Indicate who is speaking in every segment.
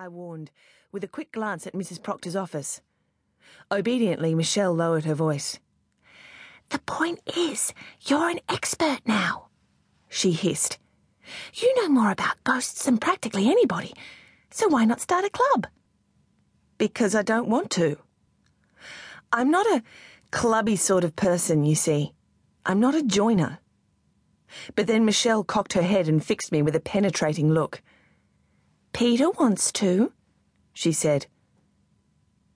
Speaker 1: I warned, with a quick glance at Mrs. Proctor's office. Obediently, Michelle lowered her voice.
Speaker 2: The point is, you're an expert now, she hissed. You know more about ghosts than practically anybody, so why not start a club?
Speaker 1: Because I don't want to. I'm not a clubby sort of person, you see. I'm not a joiner. But then Michelle cocked her head and fixed me with a penetrating look.
Speaker 2: Peter wants to, she said.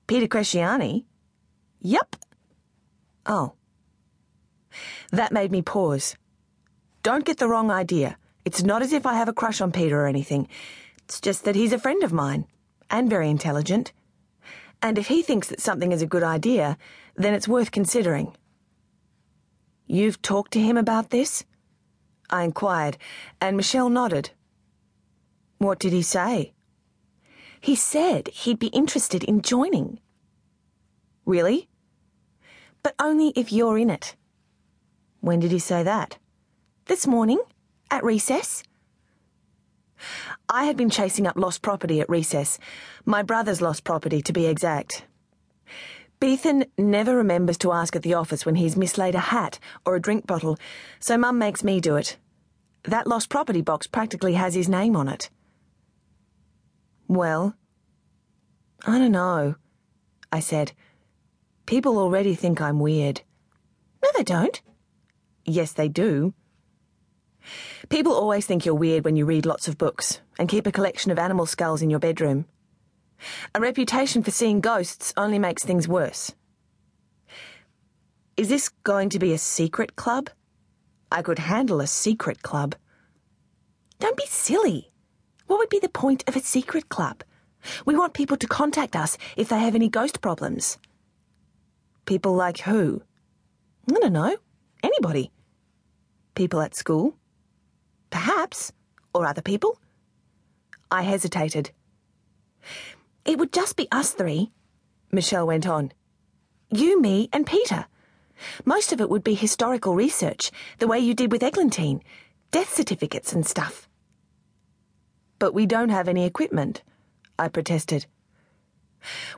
Speaker 1: Peter Cresciani?
Speaker 2: Yup.
Speaker 1: Oh. That made me pause. Don't get the wrong idea. It's not as if I have a crush on Peter or anything. It's just that he's a friend of mine, and very intelligent. And if he thinks that something is a good idea, then it's worth considering. You've talked to him about this? I inquired, and Michelle nodded. What did he say?
Speaker 2: He said he'd be interested in joining.
Speaker 1: Really?
Speaker 2: But only if you're in it.
Speaker 1: When did he say that?
Speaker 2: This morning, at recess.
Speaker 1: I had been chasing up lost property at recess, my brother's lost property to be exact. Beethan never remembers to ask at the office when he's mislaid a hat or a drink bottle, so Mum makes me do it. That lost property box practically has his name on it. Well, I don't know, I said. People already think I'm weird.
Speaker 2: No, they don't.
Speaker 1: Yes, they do. People always think you're weird when you read lots of books and keep a collection of animal skulls in your bedroom. A reputation for seeing ghosts only makes things worse. Is this going to be a secret club? I could handle a secret club.
Speaker 2: Don't be silly. What would be the point of a secret club? We want people to contact us if they have any ghost problems.
Speaker 1: People like who?
Speaker 2: I don't know. Anybody.
Speaker 1: People at school?
Speaker 2: Perhaps. Or other people?
Speaker 1: I hesitated.
Speaker 2: It would just be us three,
Speaker 1: Michelle went on.
Speaker 2: You, me, and Peter. Most of it would be historical research, the way you did with Eglantine, death certificates and stuff.
Speaker 1: But we don't have any equipment, I protested.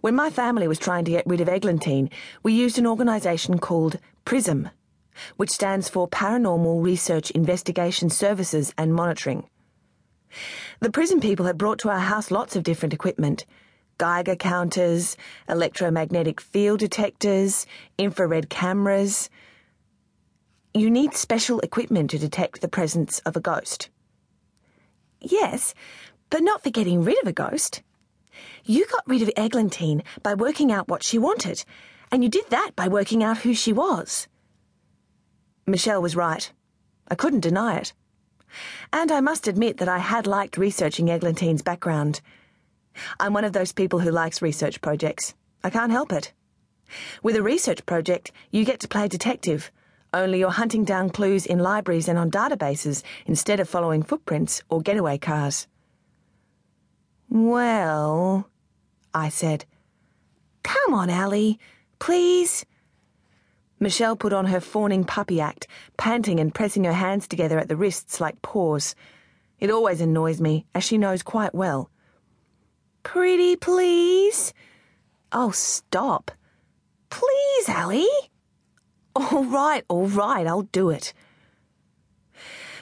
Speaker 1: When my family was trying to get rid of Eglantine, we used an organisation called PRISM, which stands for Paranormal Research Investigation Services and Monitoring. The PRISM people had brought to our house lots of different equipment Geiger counters, electromagnetic field detectors, infrared cameras. You need special equipment to detect the presence of a ghost.
Speaker 2: Yes, but not for getting rid of a ghost. You got rid of Eglantine by working out what she wanted, and you did that by working out who she was.
Speaker 1: Michelle was right. I couldn't deny it. And I must admit that I had liked researching Eglantine's background. I'm one of those people who likes research projects. I can't help it. With a research project, you get to play detective, only you're hunting down clues in libraries and on databases instead of following footprints or getaway cars. Well, I said.
Speaker 2: Come on, Allie. Please.
Speaker 1: Michelle put on her fawning puppy act, panting and pressing her hands together at the wrists like paws. It always annoys me, as she knows quite well.
Speaker 2: Pretty please?
Speaker 1: Oh, stop.
Speaker 2: Please, Allie.
Speaker 1: All right, all right, I'll do it.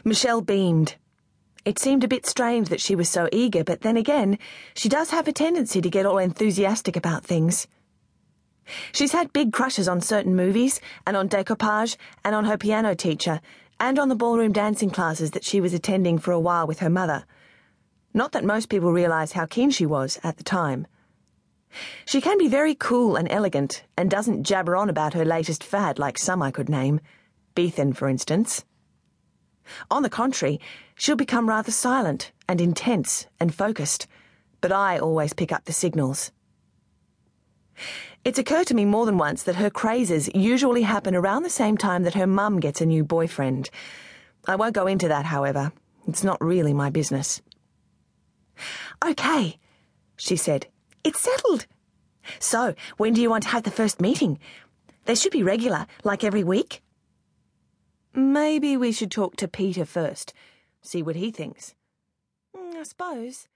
Speaker 1: Michelle beamed. It seemed a bit strange that she was so eager, but then again, she does have a tendency to get all enthusiastic about things. She's had big crushes on certain movies, and on decoupage, and on her piano teacher, and on the ballroom dancing classes that she was attending for a while with her mother. Not that most people realise how keen she was at the time. She can be very cool and elegant, and doesn't jabber on about her latest fad like some I could name. Beethan, for instance. On the contrary, she'll become rather silent and intense and focused, but I always pick up the signals. It's occurred to me more than once that her crazes usually happen around the same time that her mum gets a new boyfriend. I won't go into that, however. It's not really my business.
Speaker 2: Okay, she said. It's settled. So, when do you want to have the first meeting? They should be regular, like every week.
Speaker 1: Maybe we should talk to Peter first, see what he thinks.
Speaker 2: Mm, I suppose.